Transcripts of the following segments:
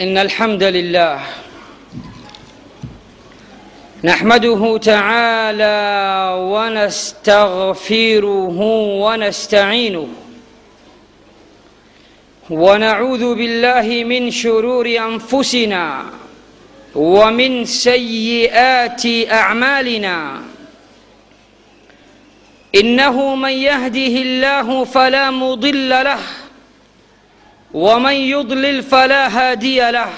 إن الحمد لله نحمده تعالى ونستغفره ونستعينه ونعوذ بالله من شرور أنفسنا ومن سيئات أعمالنا. إنه من يهده الله فلا مضل له ومن يضلل فلا هادي له.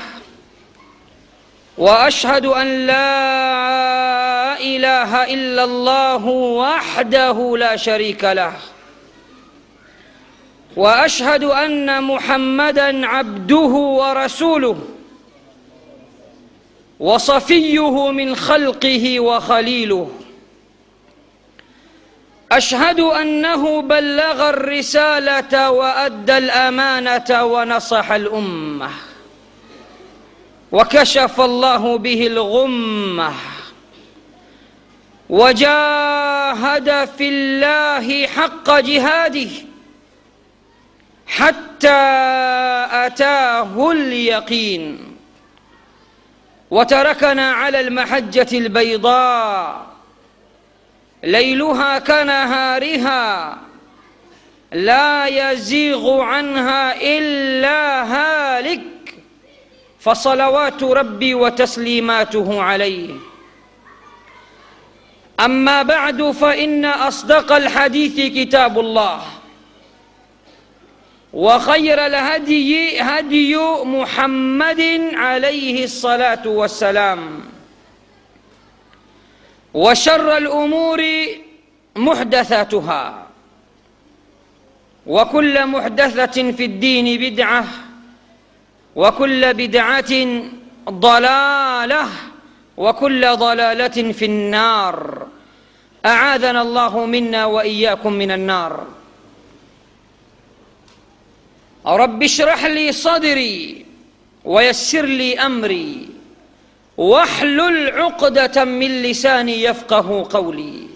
وأشهد أن لا إله إلا الله وحده لا شريك له. وأشهد أن محمدا عبده ورسوله. وصفيه من خلقه وخليله. أشهد أنه بلغ الرسالة وأدى الأمانة ونصح الأمة. وكشف الله به الغمة. وجاهد في الله حق جهاده. حتى أتاه اليقين. وتركنا على المحجة البيضاء. ليلها كنهارها لا يزيغ عنها إلا هالك. فصلوات ربي وتسليماته عليه. أما بعد فإن أصدق الحديث كتاب الله. وخير الهدي هدي محمد عليه الصلاة والسلام. وشر الأمور محدثاتها. وكل محدثة في الدين بدعة وكل بدعة ضلالة وكل ضلالة في النار. أعاذنا الله منا وإياكم من النار. رب اشرح لي صدري ويسر لي أمري. واحلل عقدة من لساني يفقه قولي.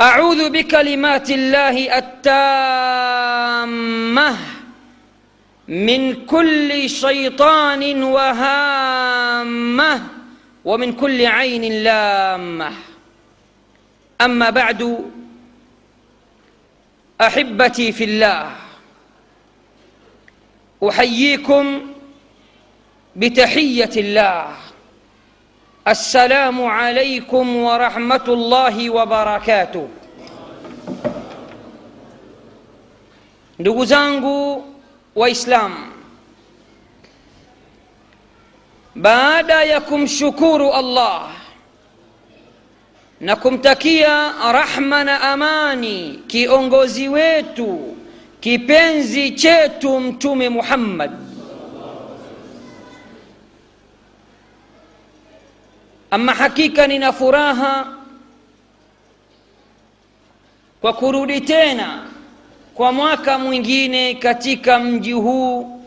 أعوذ بكلمات الله التامة من كل شيطان وهامة ومن كل عين لامة. أما بعد أحبتي في الله أحييكم بتحية الله. السلام عليكم ورحمة الله وبركاته. دوزانغو وإسلام بعد يكم شكور الله نكم تكيا رحمن أماني كي أنغوزي ويتو كي بنزي تشيتم محمد ama hakika nina furaha kwa kurudi tena kwa mwaka mwingine katika mji huu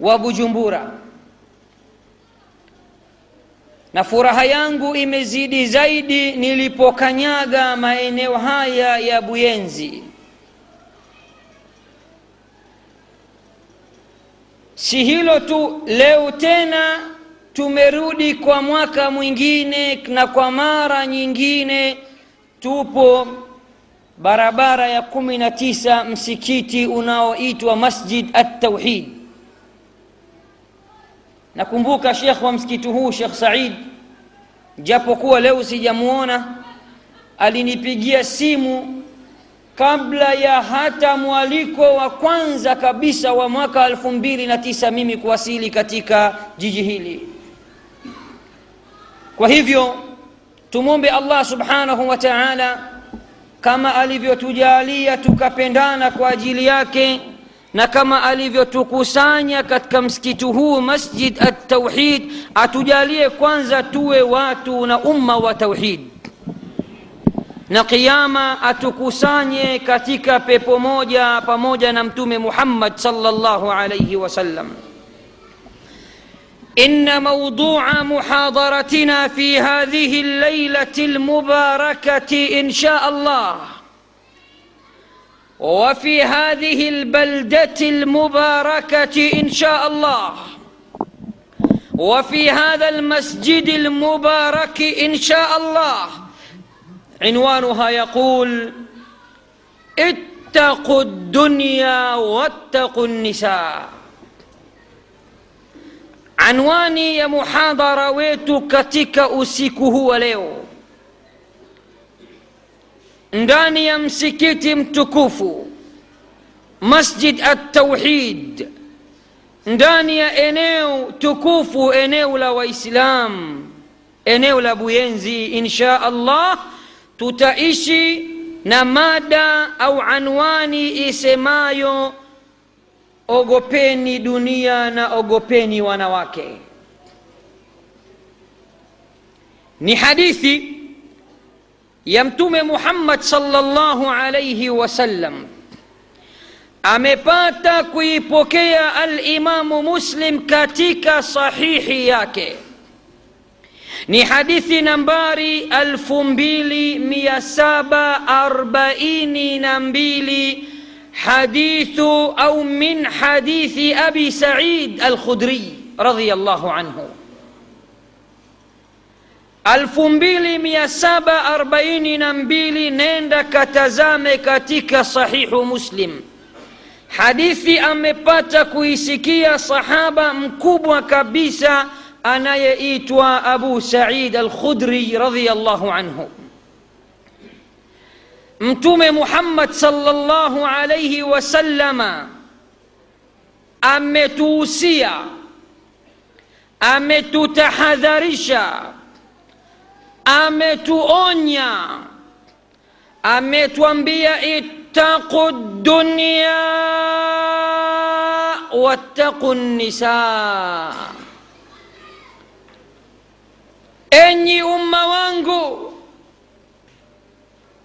wa bujumbura. Na furaha yangu imezidi zaidi nilipokanyaga maeneo haya ya buyenzi. Si hilo tu leo tena tumerudi kwa mwaka mwingine na kwa mara nyingine. Tupo barabara ya kumi na tisa msikiti unaoitwa masjid at-tauhid nakumbuka shekh wa msikiti huu shekh said japokuwa leo sijamuona alinipigia simu kabla ya hata mwaliko wa kwanza kabisa wa mwaka elfu mbili na tisa mimi kuwasili katika jiji hili kwa hivyo tumwombe allah subhanahu wa taala kama alivyotujalia tukapendana kwa ajili yake na kama alivyotukusanya katika msikiti huu masjid at-tauhid atujalie kwanza tuwe watu na umma wa tauhid na qiama atukusanye katika pepo moja pamoja na mtume muhammad sallallahu alaihi wasallam إن موضوع محاضرتنا في هذه الليلة المباركة إن شاء الله وفي هذه البلدة المباركة إن شاء الله وفي هذا المسجد المبارك إن شاء الله. عنوانها يقول اتقوا الدنيا واتقوا النساء. عنواني يا محاضرة ويتو كتك أسيكو هو ليو نداني يا مسكيتي متكوفو مسجد التوحيد نداني يا إنيو تكوفو إنيو لا وإسلام إنيو لابو ينزي إن شاء الله تتأشي نمادا أو عنواني إسمايو ogopeni dunia na ogopeni wanawake ni hadithi ya mtume muhammad salllahu alaihi wasallam amepata kuipokea alimamu muslim katika sahihi yake ni hadithi nambari 2742 حديث أو من حديث أبي سعيد الخدري رضي الله عنه. ألف مبيلي مية سابة أربعين نمبيلي نيندا كتزامي كتيك صحيح مسلم. حديث أمي باتكو إسكي صحابة مكوب وكبيسة أنا يئيت أبو سعيد الخدري رضي الله عنه. Mtume muhammad salllahu alaihi wasallama ametuhusia ametutahadharisha ametuonya ametwambia ittaqu dunya wattaqu nnisaa enyi umma wangu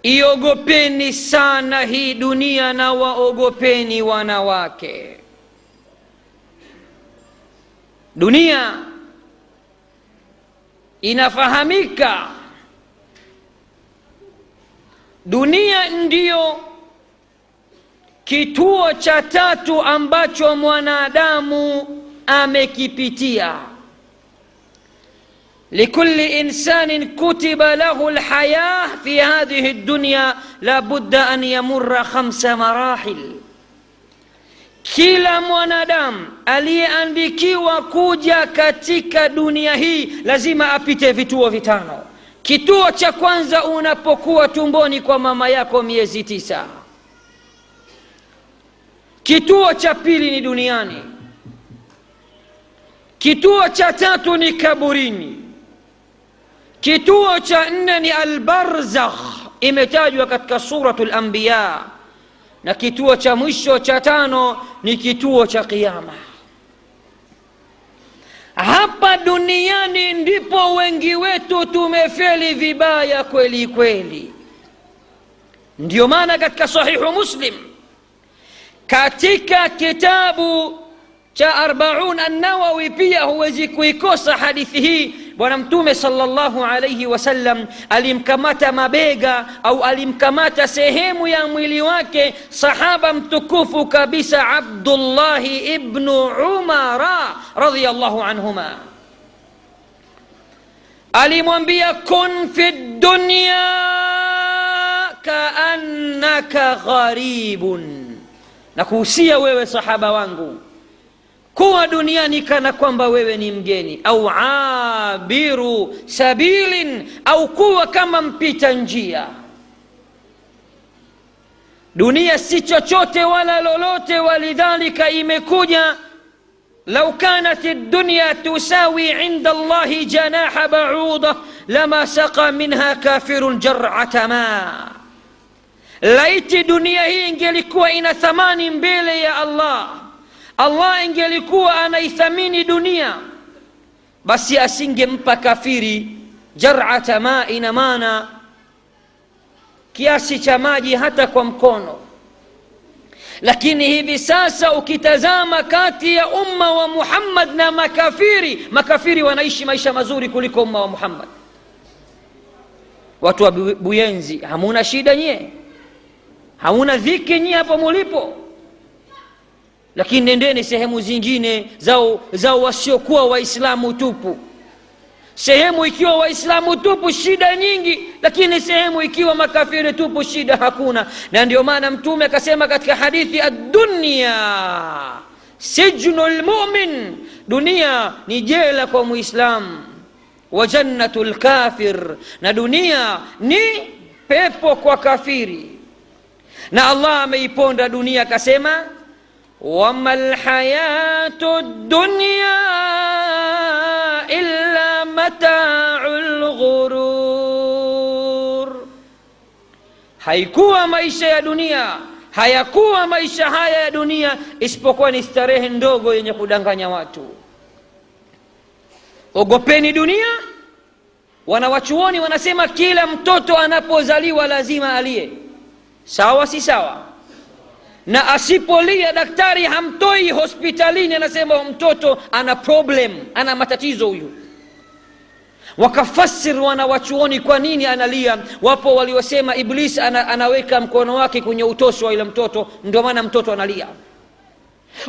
iogopeni sana hii dunia na waogopeni wanawake. Dunia inafahamika. Dunia ndiyo kituo cha tatu ambacho mwanadamu amekipitia لكل إنسان كتب له الحياة في هذه الدنيا لابد أن يمر خمس مراحل kila mwanadamu aliyeandikiwa kuja katika dunia hii lazima apite vituo vitano kituo cha kwanza unapokuwa tumboni kwa mama yako miezi tisa kituo cha pili ni duniani kituo cha tatu ni kaburini kituo cha nne ni albarzakh imetajwa katika suratu lambiya na kituo cha mwisho cha tano ni kituo cha qiama hapa duniani ndipo wengi wetu tumefeli vibaya kweli kweli. Ndio maana katika sahihu muslim katika kitabu cha arbaun annawawi pia huwezi kuikosa hadithi hii bwana mtume salllahu alaihi wasallam alimkamata mabega au alimkamata sehemu ya mwili wake sahaba mtukufu kabisa abdullahi ibnu umara radiallahu anhuma alimwambia kun fi dunya kaannaka gharibun na kuhusia wewe sahaba wangu kuwa duniani kana kwamba wewe ni mgeni au abiru sabilin au kuwa kama mpita njia dunia si chochote wala lolote walidhalika imekuja لو كانت الدنيا تساوي عند الله جناح بعوضة لما سقى منها كافر جرعة ماء laiti dunia hii ingelikuwa ina thamani mbele ya allah allah ingelikuwa anaithamini dunia basi asingempa kafiri jarata ma ina maana kiasi cha maji hata kwa mkono. Lakini hivi sasa ukitazama kati ya umma wa muhammad na makafiri makafiri wanaishi maisha mazuri kuliko umma wa muhammad. Watu wa buyenzi hamuna shida nyie? Hamuna dhiki nyie hapo mulipo lakini nendeni sehemu zingine zao, zao wasiokuwa waislamu tupu. Sehemu ikiwa waislamu tupu shida nyingi. Lakini sehemu ikiwa makafiri tupu shida hakuna. Na ndio maana mtume akasema katika hadithi addunia sijnu lmumin dunia ni jela kwa muislamu wa jannatu lkafir na dunia ni pepo kwa kafiri. Na allah ameiponda dunia akasema wama الحياة الدنيا إلا متاع الغرور. Haikuwa maisha ya dunia hayakuwa maisha haya ya dunia isipokuwa ni starehe ndogo yenye kudanganya watu. Ogopeni dunia wanawachuoni wanasema kila mtoto anapozaliwa lazima aliye sawa si sawa na asipolia daktari hamtoi hospitalini anasema mtoto ana problem ana matatizo huyu. Wakafasir wanawachuoni kwa nini analia. Wapo waliosema iblis ana, anaweka mkono wake kwenye utosi wa ile mtoto ndio maana mtoto analia.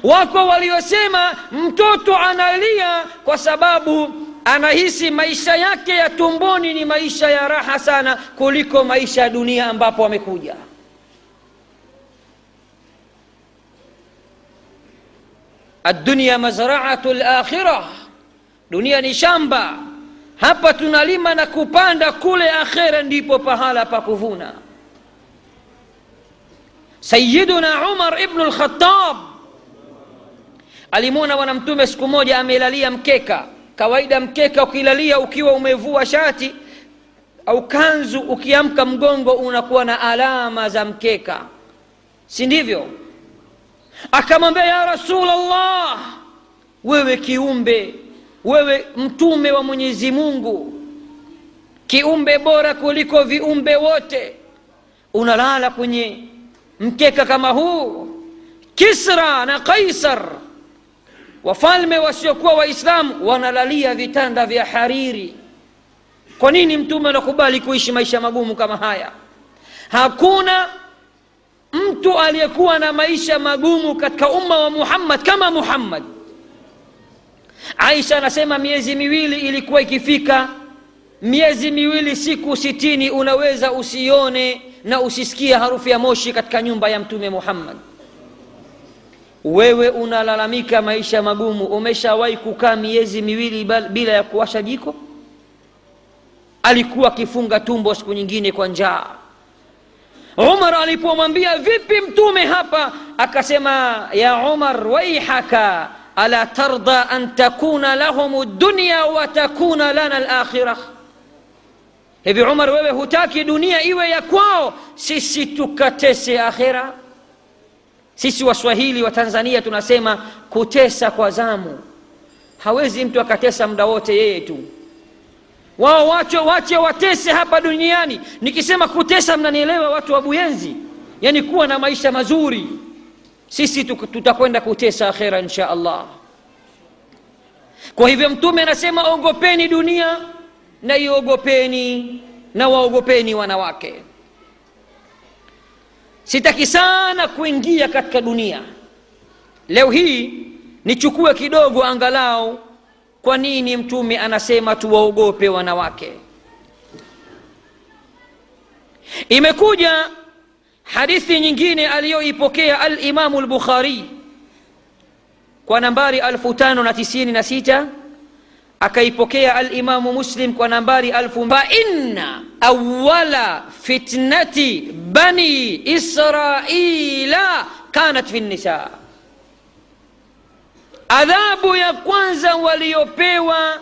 Wako waliosema mtoto analia kwa sababu anahisi maisha yake ya tumboni ni maisha ya raha sana kuliko maisha ya dunia ambapo amekuja ad-dunya mazra'atu lakhira dunia ni shamba, hapa tunalima na kupanda, kule akhera ndipo pahala pa kuvuna. sayiduna Umar ibnu lkhatab alimwona bwanamtume siku moja amelalia mkeka. Kawaida mkeka ukilalia ukiwa umevua shati au kanzu, ukiamka mgongo unakuwa na alama za mkeka, si ndivyo? Akamwambia ya rasulllah wewe kiumbe wewe mtume wa mwenyezi mungu kiumbe bora kuliko viumbe wote unalala kwenye mkeka kama huu kisra na kaisar. Wafalme wasiokuwa waislamu wanalalia vitanda vya hariri. Kwa nini mtume anakubali kuishi maisha magumu kama haya? Hakuna mtu aliyekuwa na maisha magumu katika umma wa muhammad kama muhammad. Aisha anasema miezi miwili ilikuwa ikifika. Miezi miwili siku sitini unaweza usione na usisikie harufu ya moshi katika nyumba ya mtume muhammad. Wewe unalalamika maisha magumu. Umeshawahi kukaa miezi miwili bila ya kuwasha jiko? Alikuwa akifunga tumbo siku nyingine kwa njaa umar alipomwambia vipi mtume hapa? Akasema ya umar waihaka ala tarda an takuna lahum dunya wa takuna lana lakhira hivi umar wewe hutaki dunia iwe ya kwao? Sisi tukatese akhira. Sisi waswahili wa tanzania tunasema kutesa kwa zamu. Hawezi mtu akatesa muda wote yeye tu wao wache wache watese hapa duniani. Nikisema kutesa mnanielewa watu wa buyenzi? Yani kuwa na maisha mazuri. Sisi tutakwenda kutesa akhera insha allah. Kwa hivyo mtume anasema ogopeni dunia na iogopeni na waogopeni wanawake. Sitaki sana kuingia katika dunia. Leo hii nichukue kidogo angalau kwa nini mtume anasema tuwaogope wanawake? Imekuja hadithi nyingine aliyoipokea alimamu lbukhari kwa nambari 596 akaipokea alimamu muslim kwa nambari fainna awala fitnati bani israila kanat fi nisa adhabu ya kwanza waliopewa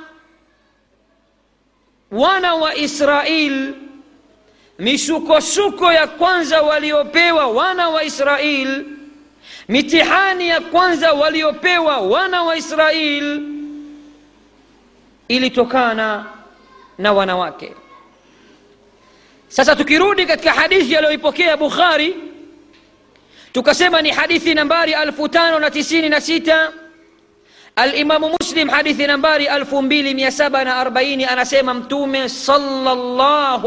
wana wa israil misukosuko ya kwanza waliopewa wana wa israil mitihani ya kwanza waliopewa wana wa israil ilitokana na wanawake. Sasa tukirudi katika hadithi aliyoipokea bukhari tukasema ni hadithi nambari 596 الإمام مسلم حديث نمباري ألف بيل يسبنا أربعين أنا سيمم تومي صلى الله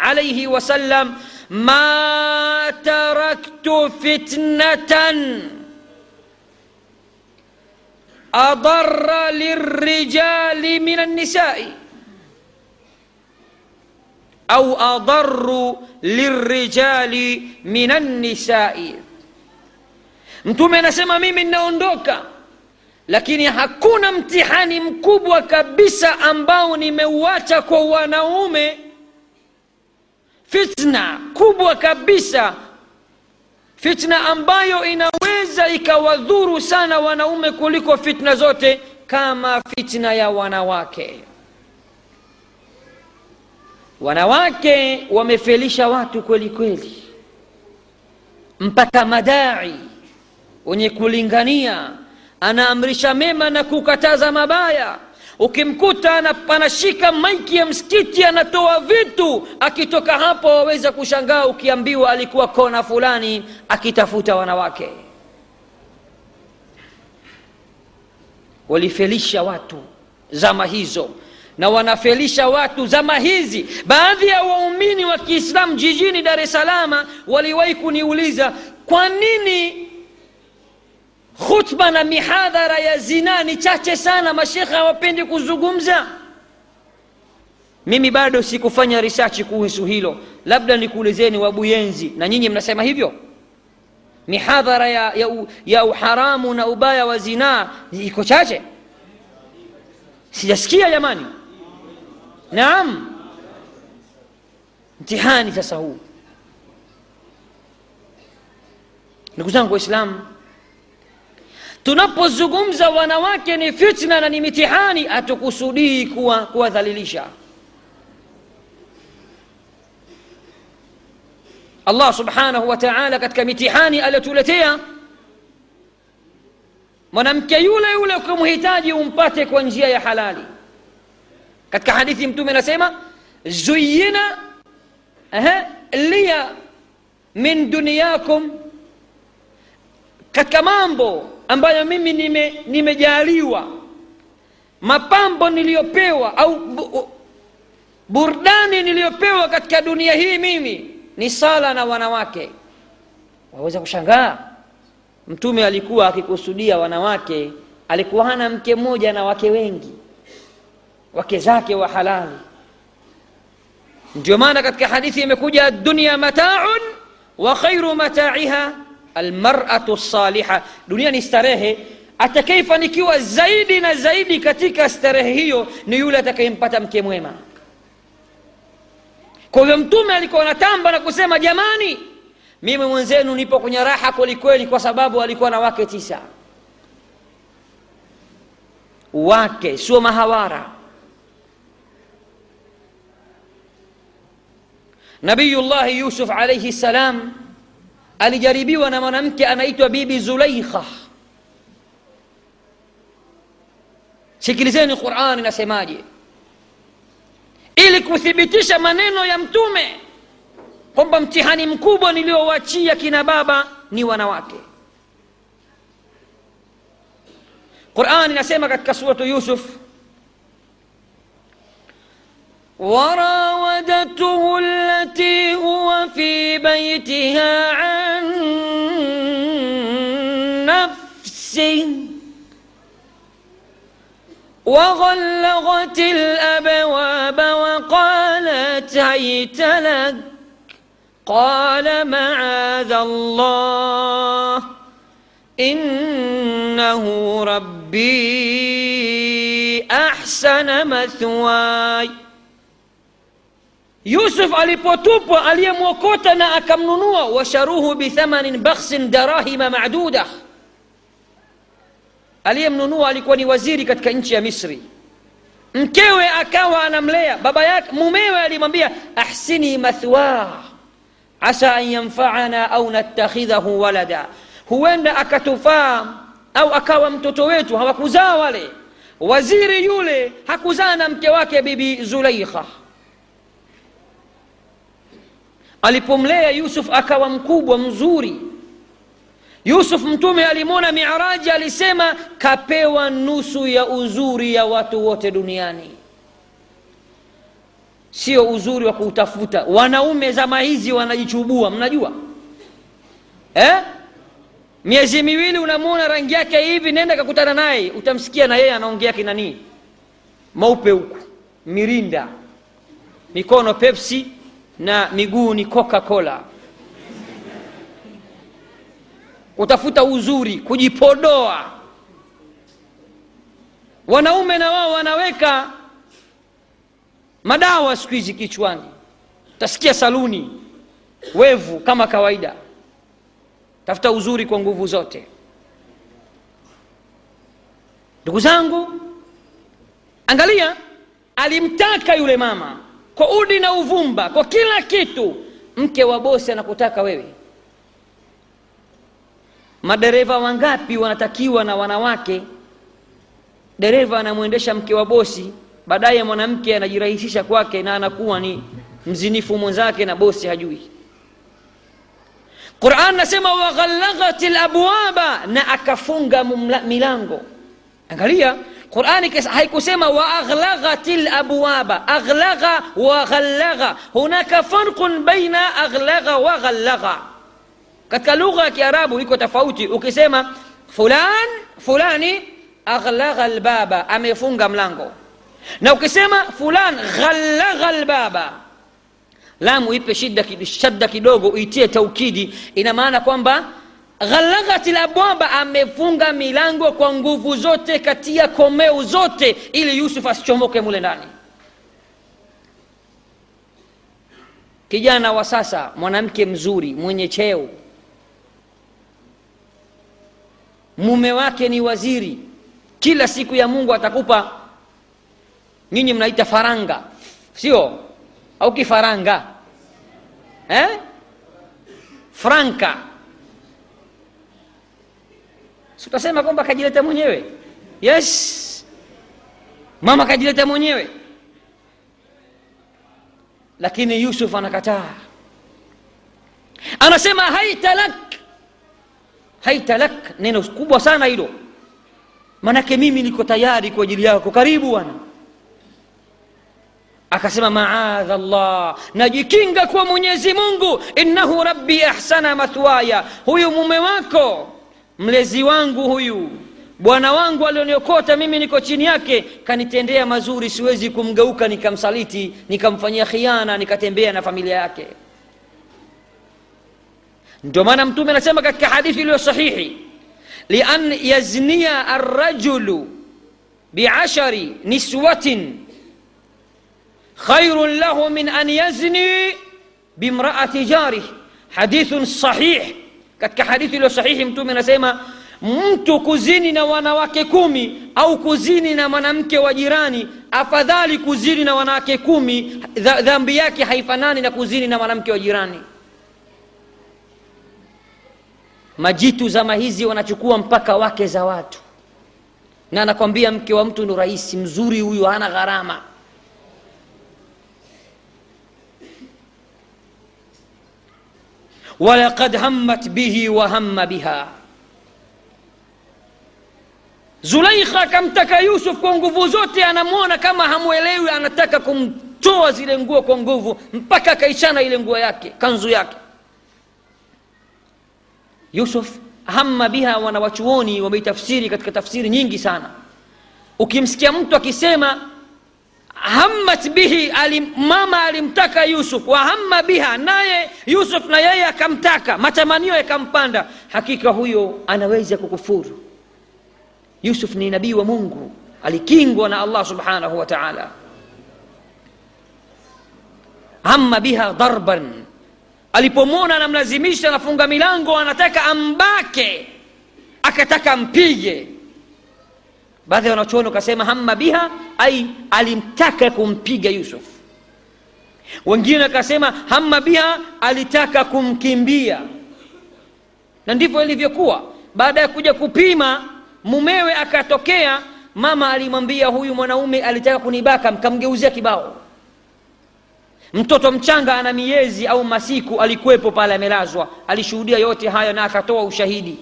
عليه وسلم. ما تركت فتنة أضر للرجال من النساء أو أضر للرجال من النساء. أنتم أنا سيمم من نوندوكا lakini hakuna mtihani mkubwa kabisa ambao nimeuacha kwa wanaume. Fitna kubwa kabisa. Fitna ambayo inaweza ikawadhuru sana wanaume kuliko fitna zote kama fitna ya wanawake. Wanawake wamefelisha watu kweli kweli. Mpaka madai wenye kulingania anaamrisha mema na kukataza mabaya. Ukimkuta anashika maiki ya msikiti anatoa vitu akitoka hapo waweza kushangaa ukiambiwa alikuwa kona fulani akitafuta wanawake. Walifelisha watu zama hizo na wanafelisha watu zama hizi. Baadhi ya waumini wa kiislamu jijini dar es salama waliwahi kuniuliza kwa nini khutba na mihadhara ya zinaa ni chache sana mashekhe hawapendi kuzungumza. Mimi bado sikufanya risachi kuhusu hilo. Labda nikuulizeni wabuyenzi na nyinyi mnasema hivyo? Mihadhara ya, ya, ya uharamu na ubaya wa zinaa iko chache? Sijasikia jamani. Naam. Mtihani sasa huu. Ndugu zangu waislamu tunapozungumza wanawake ni fitna na ni mitihani hatukusudii kuwadhalilisha kuwa allah subhanahu wa taala katika mitihani aliyotuletea mwanamke yule yule ukimhitaji umpate kwa njia ya halali katika hadithi mtume anasema zuyina liya min duniyakum katika mambo ambayo mimi nime mapambo niliyopewa au bu, burdani niliyopewa katika dunia hii mimi ni sala na wanawake. Waweza kushangaa? Mtume alikuwa akikusudia wanawake alikuwa hana mke mmoja na wake wengi. Wake zake wa halali. Ndio maana katika hadithi imekuja dunia mataun wa khairu mataiha almaratu saliha dunia ni starehe. Atakayefanikiwa zaidi na zaidi katika starehe hiyo ni yule atakayempata mke mwema. Kwa hivyo mtume alikuwa anatamba na kusema jamani mimi mwenzenu nipo kwenye raha kwelikweli kwa sababu alikuwa na wake tisa. Wake sio mahawara. Nabiyullahi yusuf alaihi ssalam alijaribiwa na mwanamke anaitwa bibi zulaikha sikilizeni qurani inasemaje ili kuthibitisha maneno ya mtume kwamba mtihani mkubwa niliowachia kina baba ni wanawake qurani inasema katika suratu yusuf وراودته التي هو في بيتها وغلغت الأبواب وقالت هيت لك قال معاذ الله إنه ربي أحسن مثواي. يوسف علي بوتوب علي موكوتنا أكم ننوى وشروه بثمن بخس دراهم معدودة. Aliyemnunua alikuwa ni waziri katika nchi ya misri. Mkewe akawa anamlea. Baba yake mumewe alimwambia ahsini mathwah asa an yanfaana au nattakhidhahu walada. Huenda akatufaa au akawa mtoto wetu hawakuzaa wale. Waziri yule hakuzaa na mke wake bibi zulaikha. Alipomlea yusuf akawa mkubwa mzuri yusuf mtume alimwona miraji alisema kapewa nusu ya uzuri ya watu wote duniani. Sio uzuri wa kuutafuta. Wanaume zama hizi wanajichubua mnajua? Eh? miezi miwili unamwona rangi yake hivi nenda kakutana naye utamsikia na yeye anaongea kinanii maupe huku mirinda mikono pepsi na miguu ni coca kutafuta uzuri kujipodoa. Wanaume na wao wanaweka madawa siku hizi kichwani. Utasikia saluni wevu kama kawaida. Tafuta uzuri kwa nguvu zote. Ndugu zangu angalia alimtaka yule mama kwa udi na uvumba kwa kila kitu. Mke wa bosi anakutaka wewe madereva wangapi wanatakiwa na wanawake? Dereva anamwendesha mke wa bosi baadaye mwanamke anajirahisisha kwake na anakuwa ni mzinifu mwenzake na bosi hajui. Quran nasema waghalaghat labwaba na akafunga milango. Angalia qurani haikusema waaghlaghat labwaba aghlagha waghallagha hunaka farqun baina aghlagha wa ghallagha katika lugha ya kiarabu iko tofauti. Ukisema fulan fulani aghlagha lbaba amefunga mlango. Na ukisema fulan ghallagha lbaba lamu ipe shida, shadda kidogo uitie taukidi. Ina maana kwamba ghalaghat labwaba amefunga milango kwa nguvu zote katia komeu zote ili yusuf asichomoke mule ndani. Kijana wa sasa mwanamke mzuri mwenye cheo mume wake ni waziri. Kila siku ya mungu atakupa. Nyinyi mnaita faranga sio? Au kifaranga? Eh? franka. Utasema kwamba kajileta mwenyewe? Yes. Mama kajileta mwenyewe. Lakini yusuf anakataa. Anasema haita lak haita lak neno kubwa sana hilo. Manake mimi niko tayari kwa ajili yako. Karibu bwana. Akasema maadha llah najikinga kwa mwenyezi mungu. Innahu rabbi ahsana mathwaya huyu mume wako mlezi wangu huyu bwana wangu alioniokota mimi niko chini yake kanitendea mazuri siwezi kumgeuka nikamsaliti nikamfanyia khiana nikatembea na familia yake ndio maana mtume anasema katika hadithi iliyo sahihi lian yaznia arrajulu biashari niswatin خير له من أن يزني بامرأة جاره حديث صحيح katika hadithi iliyo sahihi mtume anasema mtu kuzini na wanawake kumi au kuzini na mwanamke wa jirani afadhali kuzini na wanawake kumi dha- dhambi yake haifanani na kuzini na mwanamke wa jirani majitu zama hizi wanachukua mpaka wake za watu. Na anakwambia mke wa mtu ni rahisi mzuri huyu hana gharama. Walaqad hammat bihi wa hamma biha. Zulaikha akamtaka yusuf kwa nguvu zote anamwona kama hamwelewi anataka kumtoa zile nguo kwa nguvu mpaka akaishana ile nguo yake kanzu yake yusuf hamma biha wanawachuoni wameitafsiri katika tafsiri nyingi sana. Ukimsikia mtu akisema hammat bihi alim, mama alimtaka yusuf wa hamma biha naye yusuf na yeye akamtaka matamanio yakampanda. Hakika huyo anaweza kukufuru. Yusuf ni nabii wa mungu alikingwa na allah subhanahu wa taala. Hamma biha darban alipomwona anamlazimisha anafunga milango anataka ambake akataka mpige baadhi ya wanachuoni wakasema hamma biha ai alimtaka kumpiga yusuf. Wengine wakasema hamma biha alitaka kumkimbia. Na ndivyo ilivyokuwa. Baada ya kuja kupima mumewe akatokea mama alimwambia huyu mwanaume alitaka kunibaka mkamgeuzia kibao mtoto mchanga ana miezi au masiku alikuwepo pale amelazwa. Alishuhudia yote hayo na akatoa ushahidi.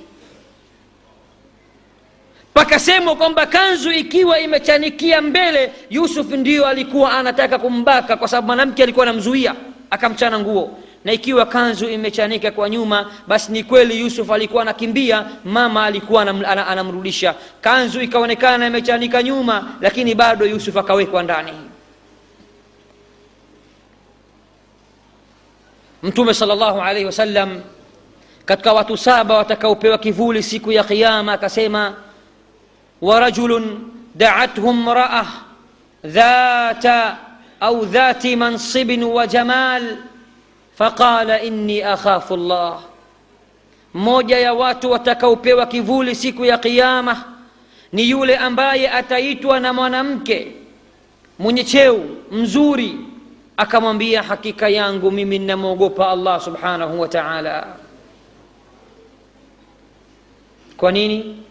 Pakasemwa kwamba kanzu ikiwa imechanikia mbele yusuf ndiyo alikuwa anataka kumbaka kwa sababu mwanamke alikuwa anamzuia. Akamchana nguo. Na ikiwa kanzu imechanika kwa nyuma basi ni kweli yusuf alikuwa anakimbia. Mama alikuwa anamrudisha. Kanzu ikaonekana imechanika nyuma lakini bado yusuf akawekwa ndani mtume salllahu alaihi wasallam katika watu saba watakaopewa kivuli siku ya qiama akasema ورجل دعته امرأة ذات أو ذات منصب وجمال فقال إني أخاف الله mmoja ya watu watakaopewa kivuli siku ya qiama ni yule ambaye ataitwa na mwanamke mwenye cheo mzuri akamwambia hakika yangu mimi ninamwogopa allah subhanahu wa taala kwa nini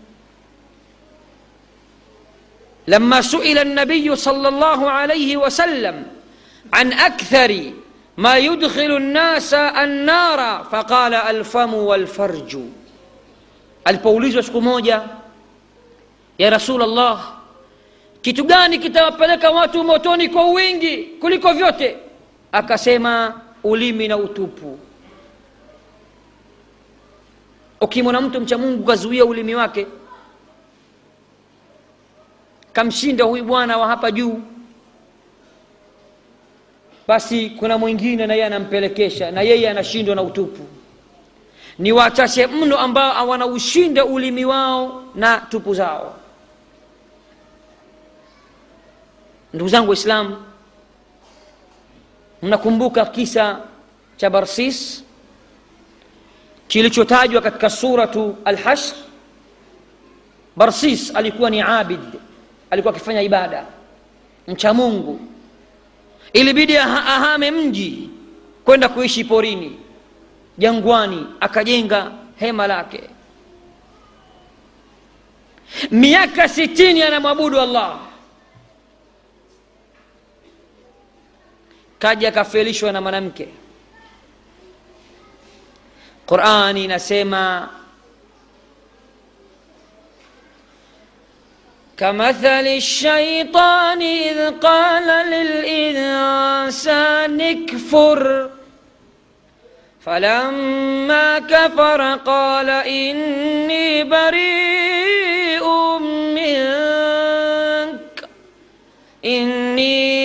لما سئل النبي صلى الله عليه وسلم عن أكثر ما يدخل الناس النار فقال الفم والفرج alipoulizwa siku moja ya rasul allah kitu gani kitawapeleka watu motoni kwa wingi kuliko vyote? Akasema ulimi na utupu. Ukimwona mtu mcha mungu kazuia ulimi wake kamshinda huyu bwana wa hapa juu basi kuna mwingine na yeye anampelekesha na yeye anashindwa na utupu. Ni wachache mno ambao wanaushinda ulimi wao na tupu zao ndugu zangu waislamu mnakumbuka kisa cha barsis? Kilichotajwa katika suratu alhashr barsis alikuwa ni abid alikuwa akifanya ibada mcha mungu. Ilibidi ahame mji kwenda kuishi porini jangwani akajenga hema lake. Miaka sitini anamwabudu allah kaja akafelishwa na mwanamke qurani inasema كمثل الشيطان إذ قال للإنسان اكفر. فلما كفر قال إني بريء منك. إني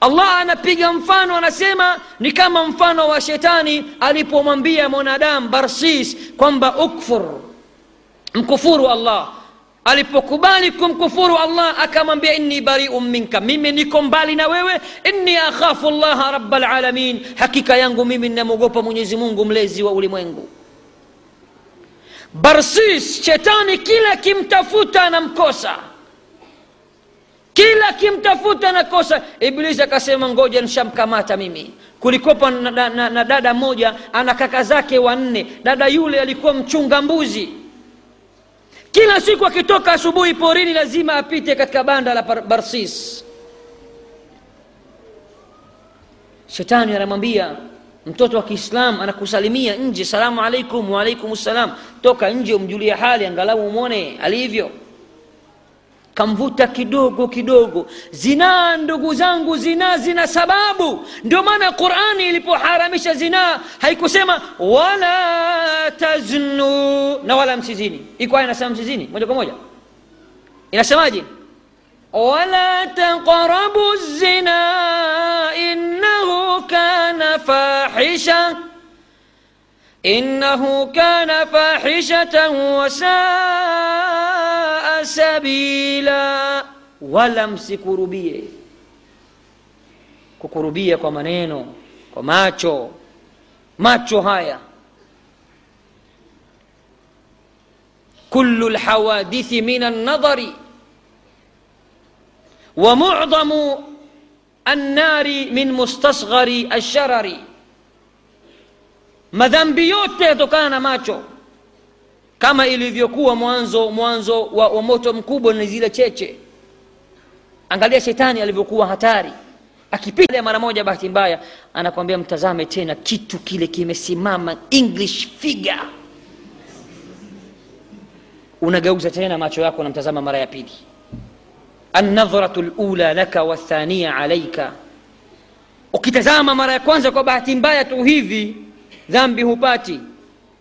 Allah anapiga mfano anasema ni kama mfano wa shetani alipomwambia mwanadamu barsis kwamba ukfur mkufuru allah. Alipokubali kumkufuru allah akamwambia inni bariu minka. Mimi niko mbali na wewe. Inni akhafu llaha raba lalamin hakika yangu mimi ninamwogopa mwenyezi mungu mlezi wa ulimwengu. Barsis shetani kila kimtafuta anamkosa kila kimtafuta nakosa iblisi akasema ngoja nishamkamata mimi. Kulikopa na, na, na, na dada mmoja ana kaka zake wanne. Dada yule alikuwa mchunga mbuzi. Kila siku akitoka asubuhi porini lazima apite katika banda la barsis. Shetani anamwambia mtoto wa kiislam anakusalimia nje. Salamu alaikum waalaikum ssalam toka nje umjulie hali angalau umwone alivyo kamvuta kidogo kidogo. Zinaa ndugu zangu zinaa zina sababu. Ndio maana qurani ilipoharamisha zinaa haikusema wala taznu na wala msizini. Iko aya inasema msizini moja kwa moja. Inasemaje? Wala taqrabu zina innahu kana fahisha إنه كان فاحشة وساء سبيلا. wala msikurubie kukurubia kwa maneno kwa macho. Macho haya. كل الحوادث من النظر. ومعظم النار من مستصغر الشرر. Madhambi yote yatokana na macho. Kama ilivyokuwa mwanzo mwanzo wa, wa moto mkubwa ni zile cheche. Angalia shetani alivyokuwa hatari. Akipita mara moja bahati mbaya anakwambia mtazame tena kitu kile kimesimama english figure. Unageuza tena macho yako unamtazama mara ya pili. Annadhratu lula laka wathania alaika ukitazama mara ya kwanza kwa bahati mbaya tu hivi dhambi hupati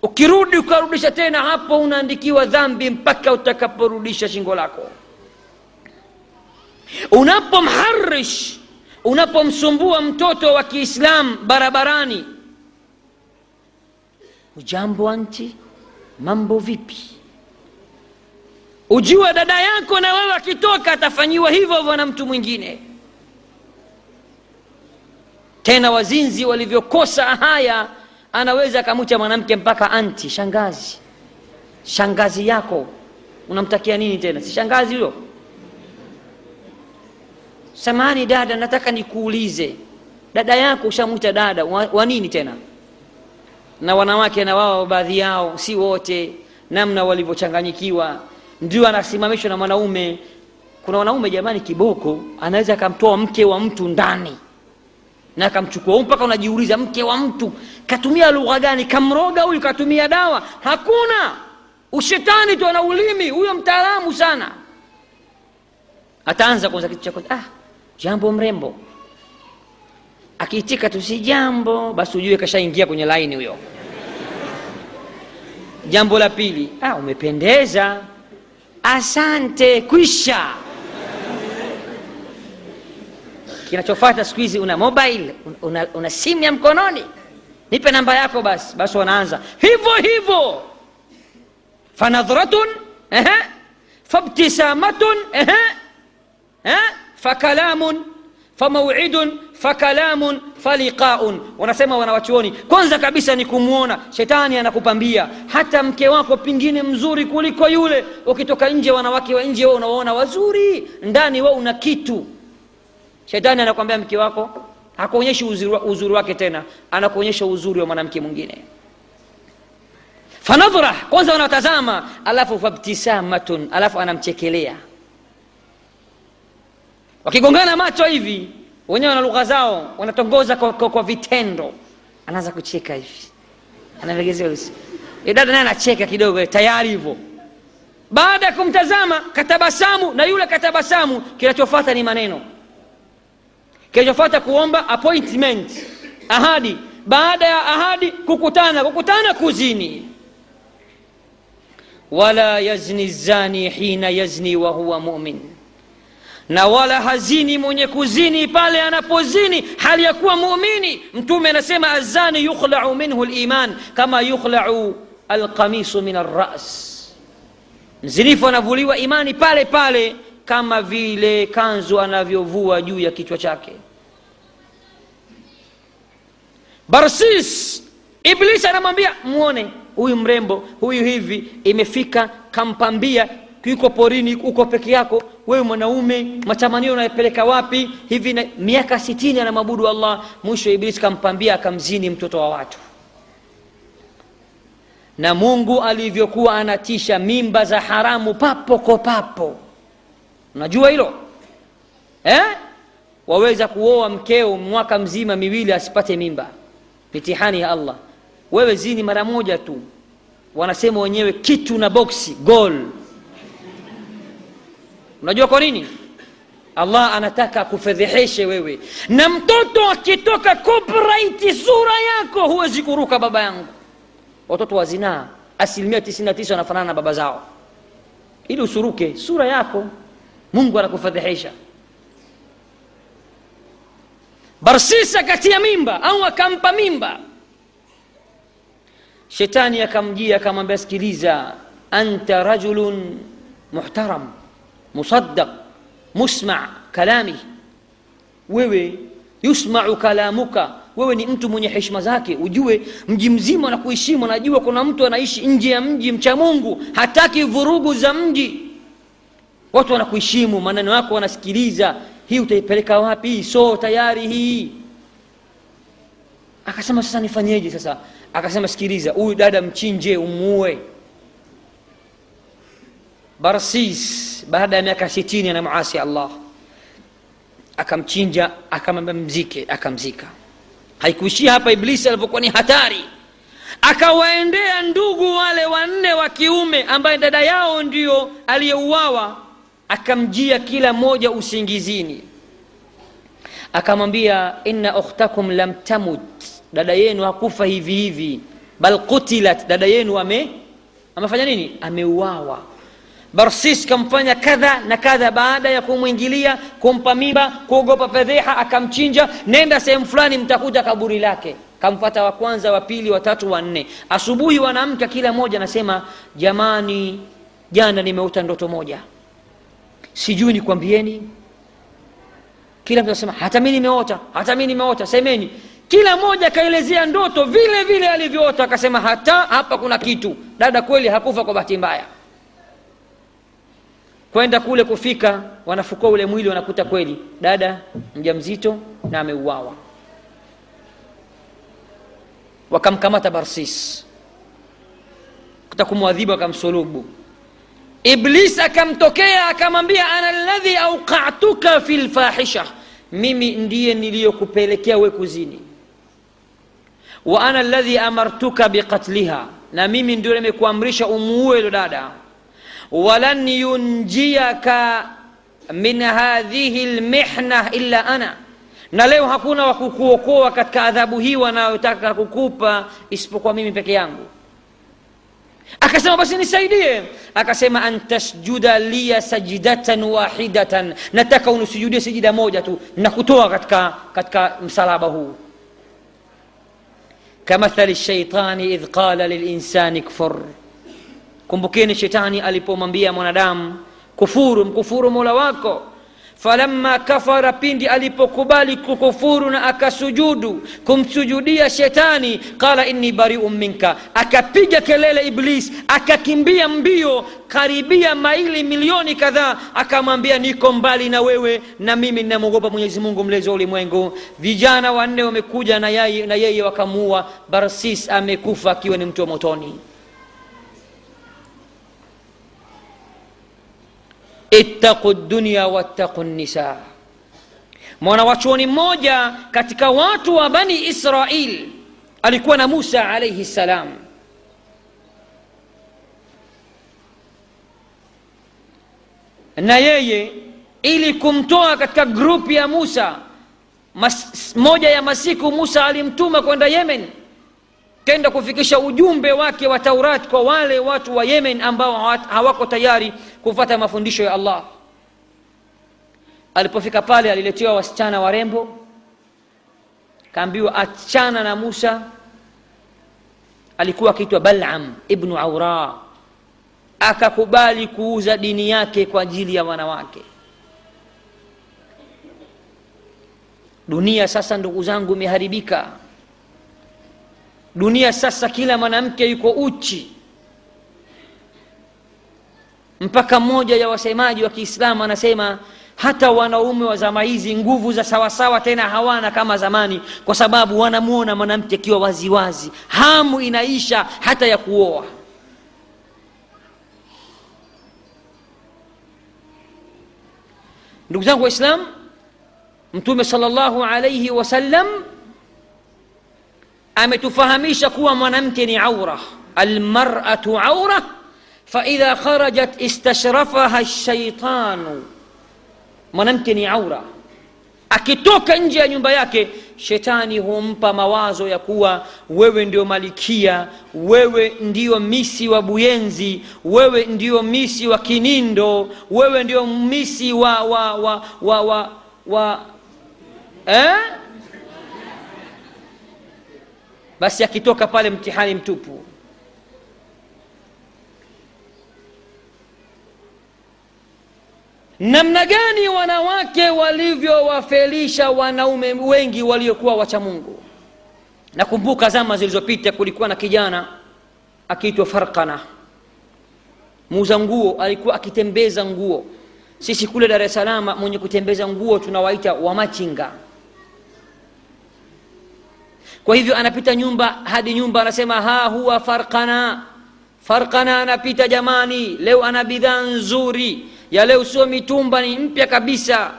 ukirudi ukarudisha tena hapo unaandikiwa dhambi mpaka utakaporudisha shingo lako. Unapomharish unapomsumbua mtoto wa kiislam barabarani ujambo anti mambo vipi? Ujua dada yako na wewe akitoka atafanyiwa hivyo hivyo na mtu mwingine. Tena wazinzi walivyokosa haya anaweza akamwita mwanamke mpaka anti shangazi shangazi yako. Unamtakia nini tena? Si shangazi huyo? Samani dada nataka nikuulize. Dada yako ushamwita dada wa, wa nini tena? Na wanawake na wao baadhi yao si wote namna walivyochanganyikiwa. Ndio anasimamishwa na mwanaume. Kuna wanaume jamani kiboko. Anaweza akamtoa mke wa mtu ndani na akamchukua mpaka unajiuliza mke wa mtu katumia lugha gani? Kamroga huyu katumia dawa? Hakuna. Ushetani tu ana ulimi huyo mtaalamu sana. Ataanza kwanza kitu cha ah, jambo mrembo. Akiitika tu si jambo basi ujue kashaingia kwenye laini huyo. Jambo la pili ah, umependeza. Asante kwisha kinachofata siku hizi una mobile una, una simu ya mkononi. Nipe namba yako basi basi wanaanza. Hivyo hivyo. Fanadhratun fabtisamatun ehe, eh, fakalamun famauidun fakalamun faliqaun. Wanasema wanawachuoni kwanza kabisa ni kumwona shetani anakupambia. Hata mke wako pingine mzuri kuliko yule. Ukitoka nje wanawake wa nje unawaona wazuri. Ndani wao una kitu shetani anakwambia mke wako hakuonyeshi uzuri, uzuri wake tena anakuonyesha uzuri wa mwanamke mwingine. Fanadhra kwanza wanatazama alafu fabtisamatun alafu anamchekelea. Wakigongana macho hivi wenyewe wana lugha zao wanatongoza kwa, kwa, kwa vitendo. Anaanza kucheka hivi. Dada naye anacheka kidogo tayari hivyo. Baada ya kumtazama katabasamu na yule katabasamu kinachofata ni maneno kinachofuata kuomba appointment ahadi baada ya ahadi kukutana kukutana kuzini wala yazni zani hina yazni wa huwa mumin na wala hazini mwenye kuzini pale anapozini hali ya kuwa muumini mtume anasema azani yukhlau minhu liman kama yukhlau alqamisu min arras mzinifu anavuliwa imani pale pale kama vile kanzu anavyovua juu ya kichwa chake. Barsis iblis anamwambia mwone huyu mrembo huyu hivi imefika kampambia yuko porini uko peke yako wewe mwanaume matamanio unayepeleka wapi? Hivi na, miaka sitini anamwabudu allah. Mwisho iblis kampambia akamzini mtoto wa watu. Na mungu alivyokuwa anatisha mimba za haramu papo kwa papo unajua hilo? Eh? waweza kuoa mkeo mwaka mzima miwili asipate mimba. Mitihani ya allah. Wewe zini mara moja tu. Wanasema wenyewe kitu na boksi gol unajua kwa nini? Allah anataka akufedheheshe wewe. Na mtoto akitoka copyright sura yako huwezi kuruka baba yangu. Watoto wa zinaa asilimia 99 wanafanana na baba zao. Ili usuruke sura yako mungu anakufadhihisha. barsis akatia mimba au akampa mimba. Shetani akamjia akamwambia sikiliza anta rajulun muhtaram musaddaq musma kalami wewe yusmau kalamuka. Wewe ni mtu mwenye heshima zake. Ujue mji mzima na kuheshimu najua kuna mtu anaishi nje ya mji mcha mungu hataki vurugu za mji watu wanakuheshimu maneno yako wanasikiliza. Hii utaipeleka wapi? So tayari hii. Akasema sasa nifanyeje sasa? Akasema sikiliza huyu dada mchinje umuue barsis baada ya miaka sitini anamuasi allah. Akamchinja akamwambia mzike akamzika. Haikuishia hapa iblisi alivyokuwa ni hatari. Akawaendea ndugu wale wanne wa kiume ambaye dada yao ndio aliyeuawa akamjia kila mmoja usingizini. Akamwambia inna ukhtakum lam tamut. Dada yenu hakufa hivi hivi. Bal qutilat. Dada yenu ame amefanya nini? Ameuawa. Barsis kamfanya kadha na kadha. Baada ya kumwingilia kumpa mimba kuogopa fedheha akamchinja. Nenda sehemu fulani mtakuta kaburi lake. Kamfata wa kwanza wa pili watatu wa nne. Asubuhi wanamka kila mmoja anasema jamani jana nimeota ndoto moja sijui nikwambieni. Kila mtu anasema hata mi nimeota hata mi nimeota. Semeni. Kila mmoja akaelezea ndoto vile vile alivyoota akasema hata hapa kuna kitu. Dada kweli hakufa kwa bahati mbaya. Kwenda kule kufika wanafukua ule mwili wanakuta kweli dada mja mzito na ameuawa. Wakamkamata barsis. Kuta kumwadhibu akamsulubu iblis akamtokea akamwambia ana ladhi auqatuka fi lfahisha mimi ndiye niliyokupelekea we kuzini. Wa ana ladhi amartuka biqatliha. Na mimi ndio nimekuamrisha umuue lo dada. Walan yunjiyaka min hadhihi lmihna illa ana. Na leo hakuna wa kukuokoa katika adhabu hii wanayotaka kukupa isipokuwa mimi peke yangu akasema basi nisaidie akasema an tasjuda liya sajdatan wahidatan nataka unisujudie sijida moja tu na kutoa katika, katika msalaba huu kamathali shaitani idh qala lilinsani kfur kumbukeni shetani alipomwambia mwanadamu kufuru mkufuru mola wako falamma kafara pindi alipokubali kukufuru na akasujudu kumsujudia shetani qala inni bariun minka. Akapiga kelele iblis akakimbia mbio karibia maili milioni kadhaa akamwambia niko mbali na wewe na mimi ninamwogopa mwenyezi mungu mlezi wa ulimwengu. Vijana wanne wamekuja na yeye, na yeye wakamuua. Barsis amekufa akiwa ni mtu wa motoni ittaqu dunya wattaqu nisa. Mwanawachuoni mmoja katika watu wa bani israil alikuwa na musa alaihi ssalam na yeye ili kumtoa katika grupu ya musa mas, moja ya masiku musa alimtuma kwenda yemen kenda kufikisha ujumbe wake wa taurat kwa wale watu wa yemen ambao hawako tayari kufata mafundisho ya allah. Alipofika pale aliletewa wasichana warembo kaambiwa achana na musa. Alikuwa akiitwa balam ibnu aura akakubali kuuza dini yake kwa ajili ya wanawake. Dunia sasa ndugu zangu imeharibika dunia sasa kila mwanamke yuko uchi. Mpaka mmoja ya wasemaji wa kiislamu anasema hata wanaume wa zama hizi nguvu za sawasawa tena hawana kama zamani kwa sababu wanamwona mwanamke akiwa waziwazi. Hamu inaisha hata ya kuoa. Ndugu zangu waislam mtume salllahu alaihi wasallam ametufahamisha kuwa mwanamke ni aura. Almaratu aura faidha kharajat istashrafaha shaitanu mwanamke ni aura. Akitoka nje ya nyumba yake shetani humpa mawazo ya kuwa wewe ndio malikia wewe ndio misi wa buyenzi wewe ndio misi wa kinindo wewe ndio misi wa wa wa wa wa, wa eh? Basi akitoka pale mtihani mtupu. Namna gani wanawake walivyowafelisha wanaume wengi waliokuwa wacha mungu? Nakumbuka zama zilizopita kulikuwa na kijana akiitwa farkana. Muuza nguo alikuwa akitembeza nguo. Sisi kule dar es salama mwenye kutembeza nguo tunawaita wamachinga kwa hivyo anapita nyumba hadi nyumba anasema ha huwa farkana farkana anapita jamani leo ana bidhaa nzuri. Ya leo sio mitumba ni mpya kabisa.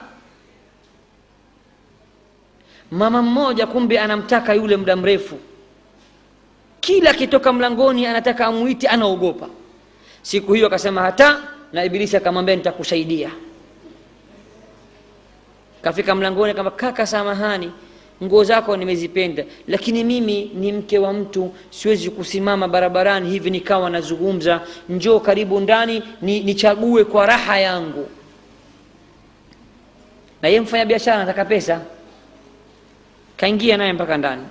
Mama mmoja kumbe anamtaka yule muda mrefu. Kila akitoka mlangoni anataka amwite anaogopa. Siku hiyo akasema hata na ibilisi akamwambia nitakusaidia. Kafika mlangoni kama kaka samahani nguo zako nimezipenda. Lakini mimi ni mke wa mtu. Siwezi kusimama barabarani hivi nikawa nazungumza. Njoo karibu ndani ni, nichague kwa raha yangu. Na ye mfanya biashara anataka pesa. Kaingia naye mpaka ndani.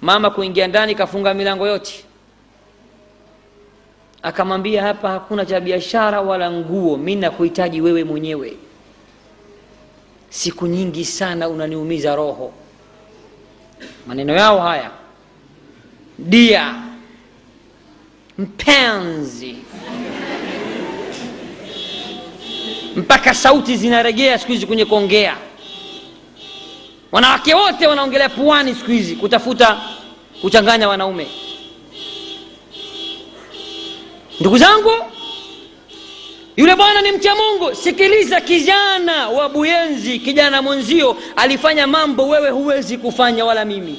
Mama kuingia ndani kafunga milango yote. Akamwambia hapa hakuna cha biashara wala nguo. Mi nakuhitaji wewe mwenyewe siku nyingi sana unaniumiza roho. Maneno yao haya. Dia. Mpenzi. Mpaka sauti zinaregea siku hizi kwenye kuongea. Wanawake wote wanaongelea puani siku hizi kutafuta kuchanganya wanaume. Ndugu zangu yule bwana ni mcha mungu. Sikiliza kijana wa buyenzi kijana mwenzio alifanya mambo wewe huwezi kufanya wala mimi.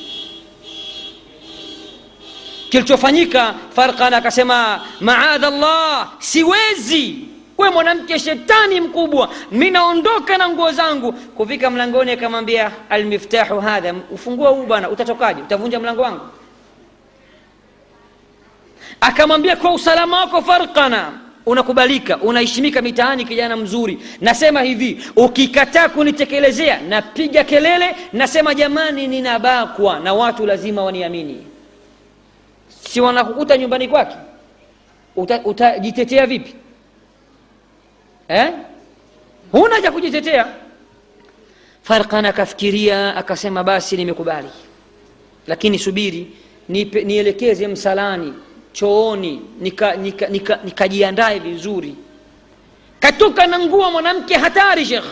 Kilichofanyika farkan akasema maadha llah siwezi. We mwanamke shetani mkubwa. Mi naondoka na nguo zangu. Kufika mlangoni akamwambia almiftahu hadha ufunguo huu bwana utatokaje? Utavunja mlango wangu. Akamwambia kwa usalama wako farkana unakubalika unaheshimika mitaani kijana mzuri. Nasema hivi ukikataa kunitekelezea napiga kelele nasema jamani ninabakwa na watu lazima waniamini. Si wanakukuta nyumbani kwake? Utajitetea uta, vipi? Eh? huna ja kujitetea. Farkan akafikiria akasema basi nimekubali. Lakini subiri nielekeze msalani chooni nikajiandae nika, nika, nika vizuri katoka na nguo mwanamke hatari shekh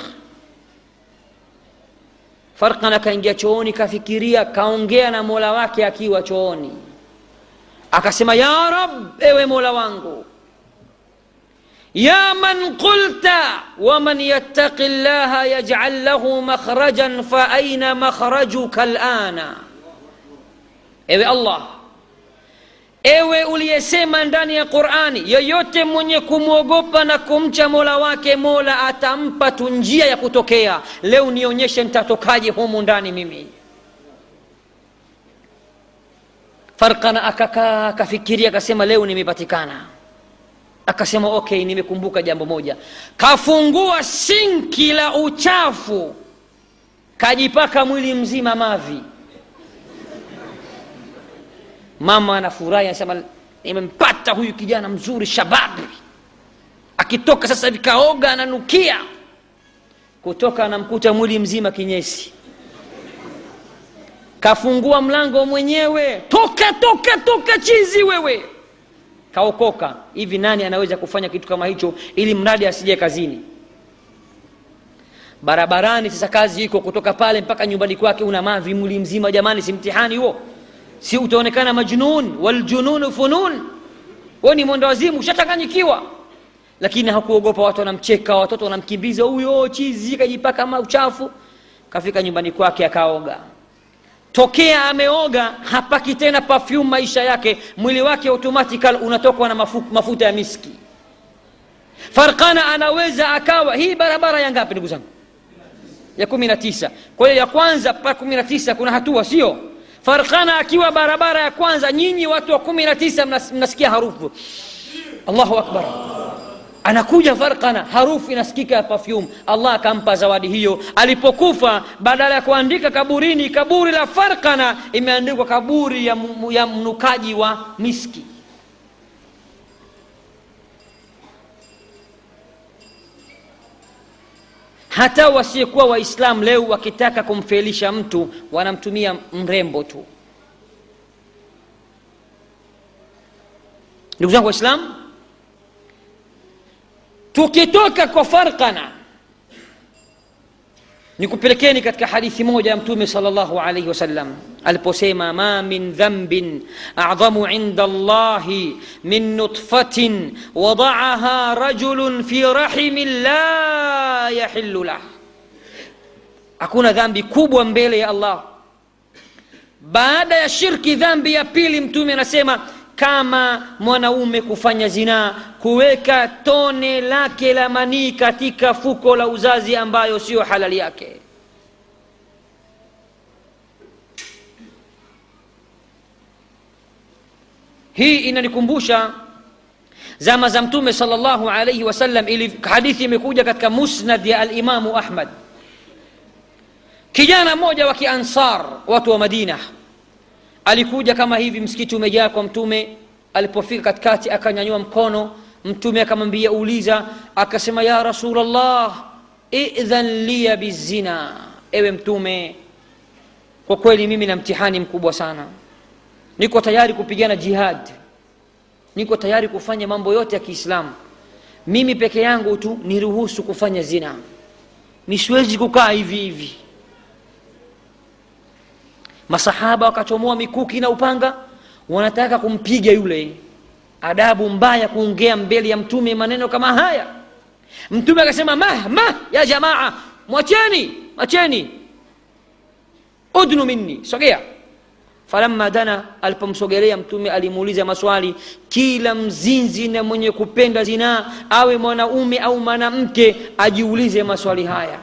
farkan akaingia chooni kafikiria kaongea na mola wake akiwa chooni akasema ya rab ewe mola wangu يا من قلت ومن يتق الله يجعل له مخرجا فأين مخرجك الآن ewe allah ewe uliyesema ndani ya qurani yoyote mwenye kumwogopa na kumcha mola wake mola atampa tu njia ya kutokea. Leo nionyeshe nitatokaje humu ndani mimi. Farkana akakaa akafikiria akasema leo nimepatikana. Akasema okay nimekumbuka jambo moja. Kafungua sinki la uchafu kajipaka mwili mzima mavi mama anafurahi anasema nimempata huyu kijana mzuri shababi. Akitoka sasa hivi kaoga ananukia. Kutoka anamkuta mwili mzima kinyesi. Kafungua mlango mwenyewe. Toka toka toka chizi wewe. Kaokoka. Hivi nani anaweza kufanya kitu kama hicho ili mradi asije kazini? Barabarani sasa kazi iko kutoka pale mpaka nyumbani kwake una mavi mwili mzima jamani si mtihani huo si utaonekana majnun waljununu funun. We ni mwendo wazimu ushachanganyikiwa lakini hakuogopa watu wanamcheka watoto wanamkimbiza huyo chizi kajipaka ma uchafu. Kafika nyumbani kwake akaoga. Tokea ameoga hapaki tena perfume maisha yake. Mwili wake automatical unatokwa na mafu, mafuta ya miski. Farkana anaweza akawa hii barabara ya ngapi ndugu zangu? Ya kumi na tisa. Kwa hiyo ya kwanza mpaka kumi na tisa kuna hatua sio farkana akiwa barabara ya kwanza nyinyi watu wa kumi na tisa mnas, mnasikia harufu. Allahu akbar. Anakuja farkana harufu inasikika ya perfume. Allah akampa zawadi hiyo. Alipokufa badala ya kuandika kaburini kaburi la farkana imeandikwa kaburi ya, ya mnukaji wa miski hata wasiokuwa waislamu leo wakitaka kumfelisha mtu wanamtumia mrembo tu. Ndugu zangu waislamu tukitoka kwa farkana nikupelekeni katika hadithi moja ya mtume salllahu alaihi wasallam aliposema ma min dhambin adhamu inda llahi min nutfatin wadaaha rajulun fi rahimin la yahilu lah hakuna dhambi kubwa mbele ya allah baada ya shirki dhambi ya pili mtume anasema kama mwanaume kufanya zinaa kuweka tone lake la manii katika fuko la uzazi ambayo siyo halali yake. Hii inanikumbusha zama za mtume salllahu alaihi wasallam ili hadithi imekuja katika musnad ya alimamu ahmad. Kijana mmoja wa kiansar watu wa madina alikuja kama hivi msikiti umejaa kwa mtume. Alipofika katikati akanyanyua mkono mtume akamwambia uliza akasema ya rasulllah idhan liya bizina. Ewe mtume kwa kweli mimi na mtihani mkubwa sana. Niko tayari kupigana jihad. Niko tayari kufanya mambo yote ya kiislamu. Mimi peke yangu tu niruhusu kufanya zina. Nisiwezi kukaa hivi hivi masahaba wakachomoa mikuki na upanga wanataka kumpiga yule. Adabu mbaya kuongea mbele ya mtume maneno kama haya. Mtume akasema mah mah ya jamaa mwacheni mwacheni. Udnu minni. Sogea. Falamma dana alipomsogelea mtume alimuuliza maswali kila mzinzi na mwenye kupenda zinaa awe mwanaume au mwanamke ajiulize maswali haya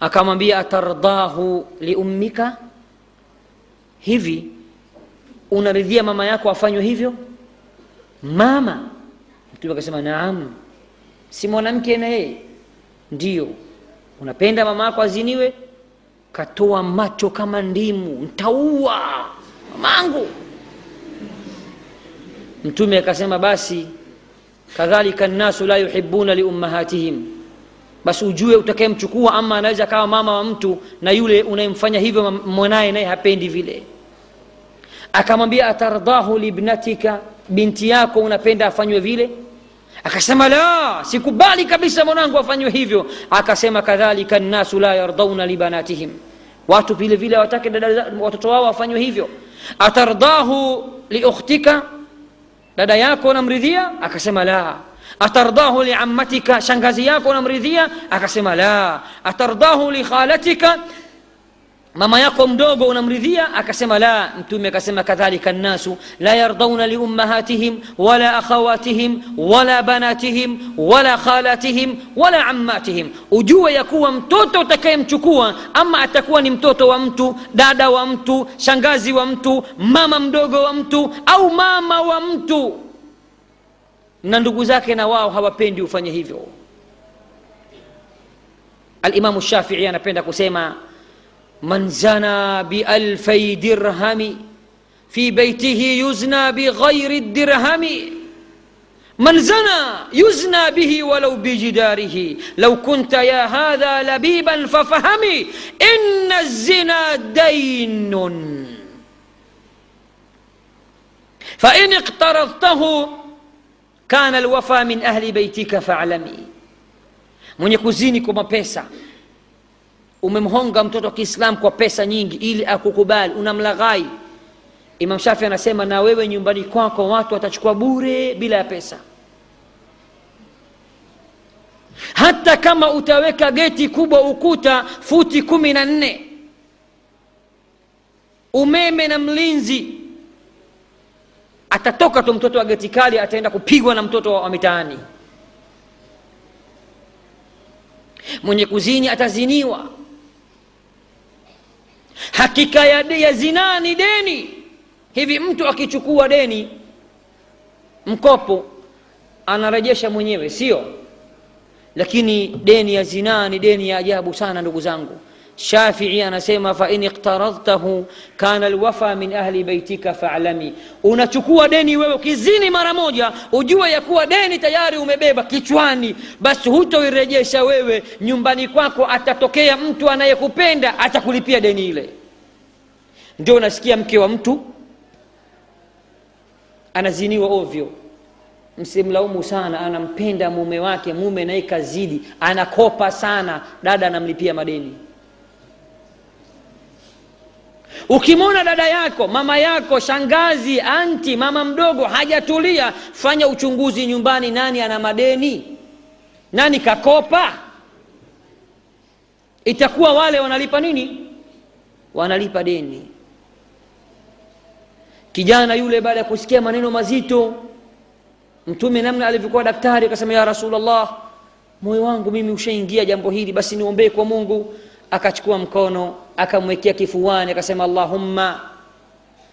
akamwambia atardahu liummika hivi unaridhia mama yako afanywe hivyo? Mama mtume akasema naam si mwanamke na yeye. Ndiyo unapenda mama yako aziniwe? Katoa macho kama ndimu ntaua mamangu mtume akasema basi kadhalika nnasu la yuhibuna liummahatihim basi ujue utakayemchukua ama anaweza kawa mama wa mtu na yule unayemfanya hivyo mwanaye naye hapendi vile. Akamwambia atardahu libnatika binti yako unapenda afanywe vile? Akasema la sikubali kabisa mwanangu afanywe hivyo. Akasema kadhalika nnasu la yardauna libanatihim. Watu vile vile watake watoto wao wafanywe hivyo. Atardahu liukhtika dada yako unamridhia akasema la atardahu liammatika shangazi yako unamridhia? Akasema la. Atardahu likhalatika mama yako mdogo unamridhia? Akasema la. Mtume akasema kadhalika nnasu la yardauna liummahatihim wala akhawatihim wala banatihim wala khalatihim wala ammatihim. Ujue ya kuwa mtoto utakayemchukua ama atakuwa ni mtoto wa mtu dada wa mtu shangazi wa mtu mama mdogo wa mtu au mama wa mtu na ndugu zake na wao hawapendi ufanye hivyo. Alimamu shafii anapenda kusema من زنى بألفي درهم في بيته يزنى بغير الدرهم من زنى يزنى به ولو بجداره لو كنت يا هذا لبيبا ففهمي إن الزنا دين فإن اقترضته kana alwafa min ahli baitika faalami, mwenye kuzini kwa mapesa, umemhonga mtoto wa kiislam kwa pesa nyingi ili akukubali, unamlaghai. Imam Shafi anasema na wewe nyumbani kwako watu watachukua bure bila ya pesa, hata kama utaweka geti kubwa, ukuta futi kumi na nne, umeme na mlinzi atatoka tu mtoto wa geti kali ataenda kupigwa na mtoto wa mitaani. Mwenye kuzini ataziniwa. Hakika ya, ya zinaa ni deni. Hivi mtu akichukua deni mkopo anarejesha mwenyewe sio? Lakini deni ya zinaa ni deni ya ajabu sana ndugu zangu shafii anasema fain iktaradtahu kana lwafa min ahli beitika falami. Unachukua deni wewe ukizini mara moja ujue ya kuwa deni tayari umebeba kichwani. Basi hutoirejesha wewe nyumbani kwako atatokea mtu anayekupenda atakulipia deni ile. Ndio unasikia mke wa mtu anaziniwa ovyo. Msimlaumu sana anampenda mume wake mume naye kazidi anakopa sana dada anamlipia madeni ukimwona dada yako mama yako shangazi anti mama mdogo hajatulia fanya uchunguzi nyumbani nani ana madeni? Nani kakopa? Itakuwa wale wanalipa nini? Wanalipa deni. Kijana yule baada ya kusikia maneno mazito mtume namna alivyokuwa daktari akasema ya rasulllah moyo wangu mimi ushaingia jambo hili basi niombee kwa mungu. Akachukua mkono akamwekea kifuani akasema allahumma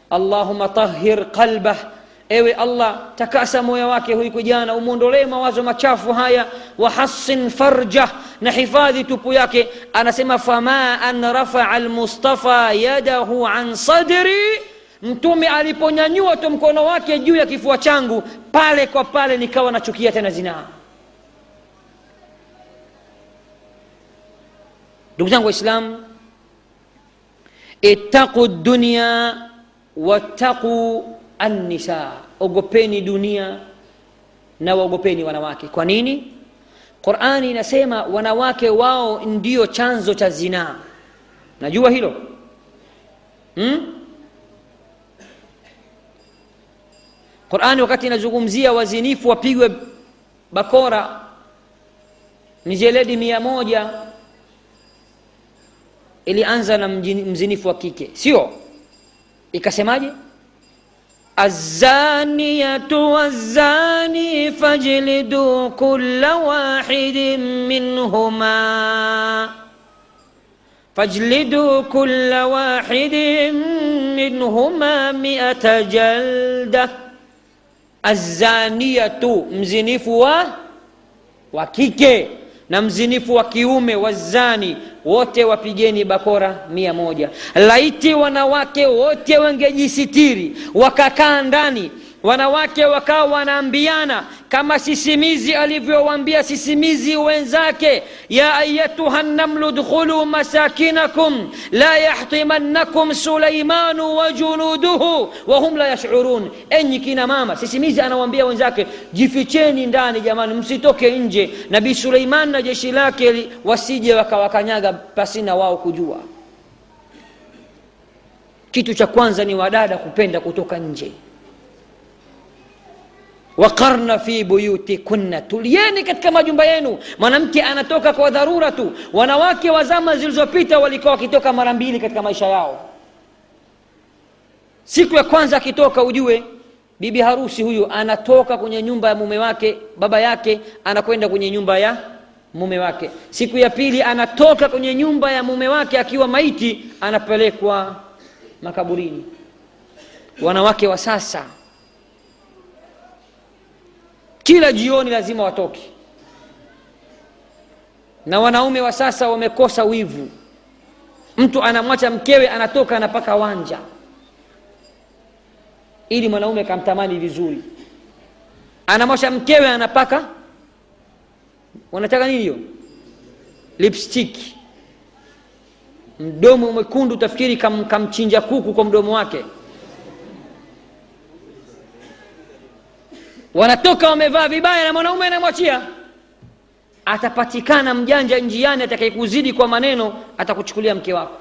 allahumma tahir qalbah ewe allah takasa moyo wake huyu kijana umwondolee mawazo machafu haya wahassin farjah na hifadhi tupu yake anasema fama an rafaa lmustafa yadahu an sadri mtume aliponyanyua tu mkono wake juu ya kifua changu pale kwa pale nikawa nachukia tena zinaa ndugu zangu waislamu ittaqu dunya wattaqu annisa. Ogopeni dunia na waogopeni wanawake. Kwa nini? Qurani inasema wanawake wao ndio chanzo cha zinaa najua hilo? Hmm? qurani wakati inazungumzia wazinifu wapigwe bakora. Mijeledi mia moja ilianza na mzinifu wa kike. Sio. Ikasemaje? Azaniyatu wazani fajlidu kulla wahidin minhuma. Fajlidu kulla wahidin minhuma miata jalda. Azaniyatu mzinifu wa wa kike na mzinifu wa kiume wazani wote wapigeni bakora mia moja. Laiti wanawake wote wangejisitiri wakakaa ndani wanawake wakawa wanaambiana kama sisimizi alivyowambia sisimizi wenzake ya ayatuha namlu dkhulu masakinakum la yahtimannakum sulaimanu wa junuduhu wahum la yashurun. Enyi kina mama sisimizi anawambia wenzake jificheni ndani jamani msitoke nje. Nabii suleiman na jeshi lake wasije wakawakanyaga pasina wao kujua. Kitu cha kwanza ni wadada kupenda kutoka nje waqarna fi buyutikunna tulieni katika majumba yenu. Mwanamke anatoka kwa dharura tu. Wanawake wa zama zilizopita walikuwa wakitoka mara mbili katika maisha yao. Siku ya kwanza akitoka ujue bibi harusi huyu anatoka kwenye nyumba ya mume wake baba yake anakwenda kwenye nyumba ya mume wake. Siku ya pili anatoka kwenye nyumba ya mume wake akiwa maiti anapelekwa makaburini. Wanawake wa sasa kila jioni lazima watoke. Na wanaume wa sasa wamekosa wivu. Mtu anamwacha mkewe anatoka anapaka wanja. Ili mwanaume kamtamani vizuri. Anamwacha mkewe anapaka wanataka nini hiyo? Lipstick. Mdomo mwekundu utafikiri kam, kamchinja kuku kwa mdomo wake wanatoka wamevaa vibaya na mwanaume anamwachia. Atapatikana mjanja njiani atakayekuzidi kwa maneno atakuchukulia mke wako.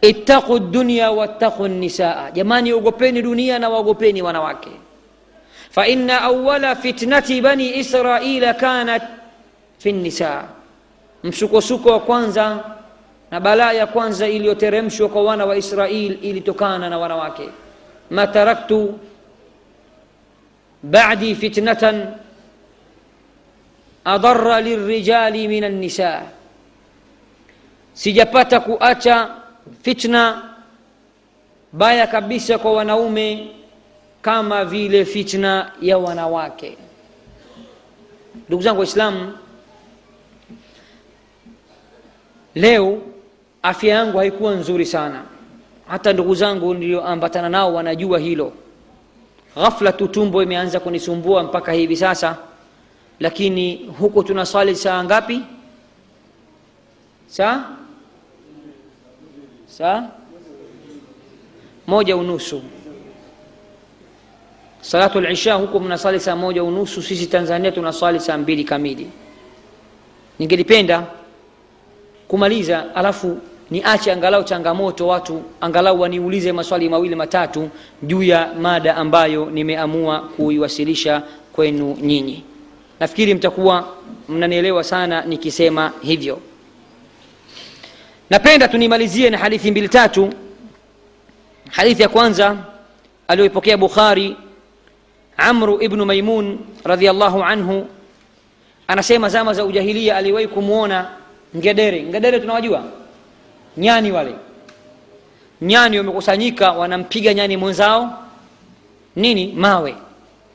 Ittaqu dunya wattaqu nisaa. Jamani ogopeni dunia na waogopeni wanawake. Faina awala fitnati bani israila kanat fi nnisaa msukosuko wa kwanza na balaa ya kwanza iliyoteremshwa kwa wana wa israil ilitokana na wanawake. Ma taraktu badi fitnatan adara lirijali min annisa sijapata kuacha fitna baya kabisa kwa wanaume kama vile fitna ya wanawake. Ndugu zangu waislamu leo afya yangu haikuwa nzuri sana. Hata ndugu zangu nilioambatana nao wanajua hilo. Ghafla tu tumbo imeanza kunisumbua mpaka hivi sasa. Lakini huko tunaswali saa ngapi? Saa? Saa? Moja unusu. Salatu lisha huko mnasali saa moja unusu. Sisi tanzania tunaswali saa mbili kamili. Ningelipenda kumaliza alafu niache angalau changamoto watu angalau waniulize maswali mawili matatu juu ya mada ambayo nimeamua kuiwasilisha kwenu nyinyi. Nafikiri mtakuwa mnanielewa sana nikisema hivyo. Napenda tunimalizie na hadithi mbili tatu. Hadithi ya kwanza aliyoipokea bukhari amru ibnu maimun radiallahu anhu anasema zama za ujahilia aliwahi kumwona ngedere. Ngedere tunawajua nyani wale. Nyani wamekusanyika wanampiga nyani mwenzao. Nini? Mawe.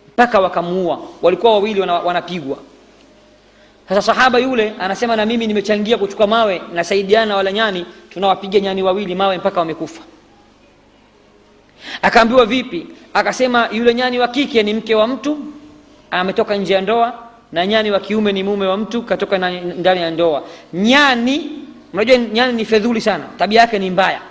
Mpaka wakamuua. Walikuwa wawili wanapigwa. Sasa sahaba yule anasema na mimi nimechangia kuchukua mawe nasaidiana wala nyani tunawapiga nyani wawili mawe mpaka wamekufa. Akaambiwa vipi? Akasema yule nyani wa kike ni mke wa mtu ametoka nje ya ndoa na nyani wa kiume ni mume wa mtu katoka ndani ya ndoa. Nyani mnajua nyani ni fedhuli sana. Tabia yake ni mbaya.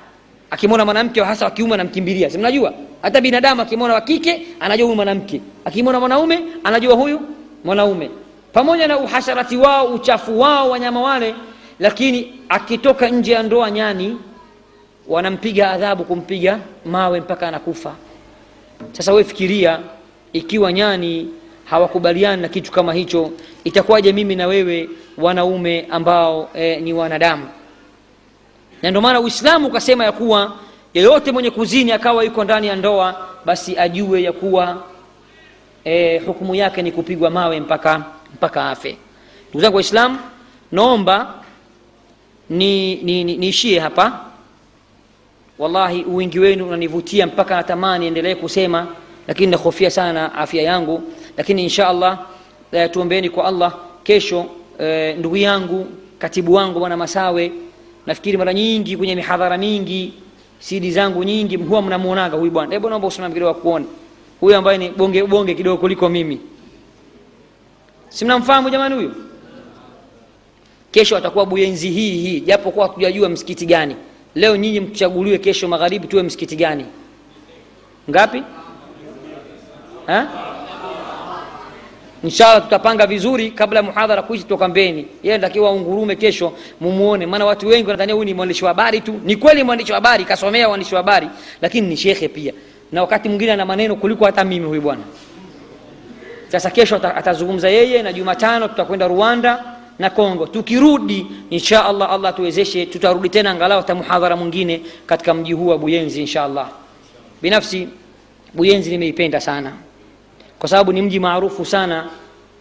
Akimwona mwanamke hasa wa kiume anamkimbilia. Si mnajua? Hata binadamu akimwona wa kike anajua huyu mwanamke. Akimwona mwanaume anajua huyu mwanaume. Pamoja na uhasharati wao uchafu wao wanyama wale lakini akitoka nje ya ndoa nyani wanampiga adhabu kumpiga mawe mpaka anakufa. Sasa we fikiria ikiwa nyani hawakubaliani na kitu kama hicho itakuwaje mimi na wewe wanaume ambao e, ni wanadamu? Na ndio maana uislamu ukasema ya kuwa yeyote mwenye kuzini akawa yuko ndani ya ndoa basi ajue ya kuwa e, hukumu yake ni kupigwa mawe mpaka mpaka afe. Ndugu zangu waislamu naomba niishie ni, ni, ni hapa. Wallahi wingi wenu unanivutia mpaka natamani endelee kusema lakini nahofia sana afya yangu lakini insha allah e, tuombeeni kwa allah. Kesho e, ndugu yangu katibu wangu bwana masawe nafikiri mara nyingi kwenye mihadhara mingi sidi zangu nyingi huwa mnamuonaga huyu bwana. Hebu naomba usimame kidogo akuone. Huyu ambaye ni bonge bonge kidogo kuliko mimi. Si jamani huyu? Kesho atakuwa buyenzi hii hii. Japo hatujajua msikiti gani. Leo nyinyi mchaguliwe kesho magharibi tuwe msikiti gani? Ngapi? Ha? Inshallah tutapanga vizuri kabla ya muhadhara kuishi toka yeye anatakiwa ungurume kesho mumuone. Maana watu wengi wanadhania huyu ni mwandishi wa habari tu. Ni kweli mwandishi wa habari kasomea uandishi wa habari lakini ni shekhe pia. Na wakati mwingine ana maneno kuliko hata mimi huyu bwana. Sasa kesho atazungumza yeye na jumatano tutakwenda rwanda na Kongo. tukirudi insha allah allah tuwezeshe tutarudi tena angalau hata muhadhara mwingine katika mji huu wa buyenzi insha allah binafsi buyenzi nimeipenda sana kwa sababu ni mji maarufu sana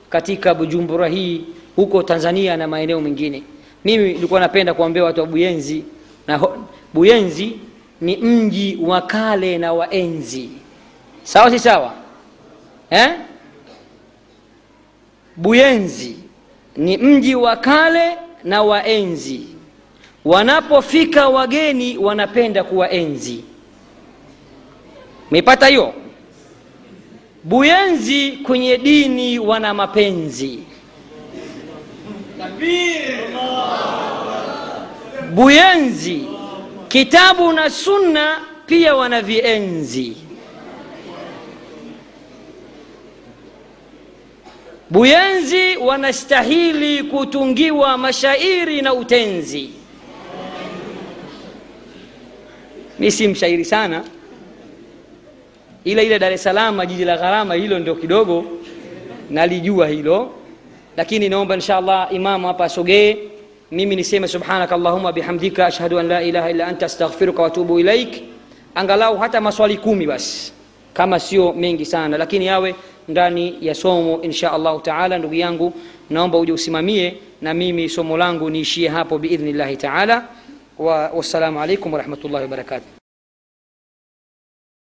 katika bujumbura hii huko tanzania na maeneo mengine. Mimi nilikuwa napenda kuambia watu wa buyenzi na buyenzi ni mji wa kale na wa enzi. Sawa si sawa? Eh? buyenzi ni mji wa kale na wa enzi. Wanapofika wageni wanapenda kuwaenzi mepata hiyo buyenzi kwenye dini wana mapenzi. Buyenzi kitabu na sunna pia wana vienzi. Buyenzi wanastahili kutungiwa mashairi na utenzi. Mi si mshairi sana ila ile dar es salaam jiji la gharama hilo ndio kidogo nalijua hilo. Lakini naomba inshallah imamu hapa asogee. Mimi niseme subhanaka allahumma bihamdika ashhadu an la ilaha illa anta astaghfiruka watubu ilaik. Angalau hata maswali kumi basi kama sio mengi sana. Lakini yawe ndani ya somo insha allahu taala ndugu yangu naomba uje usimamie na mimi somo langu niishie hapo biidhnillahi taala. Wa- wassalamu alaikum warahmatullahi wabarakatuh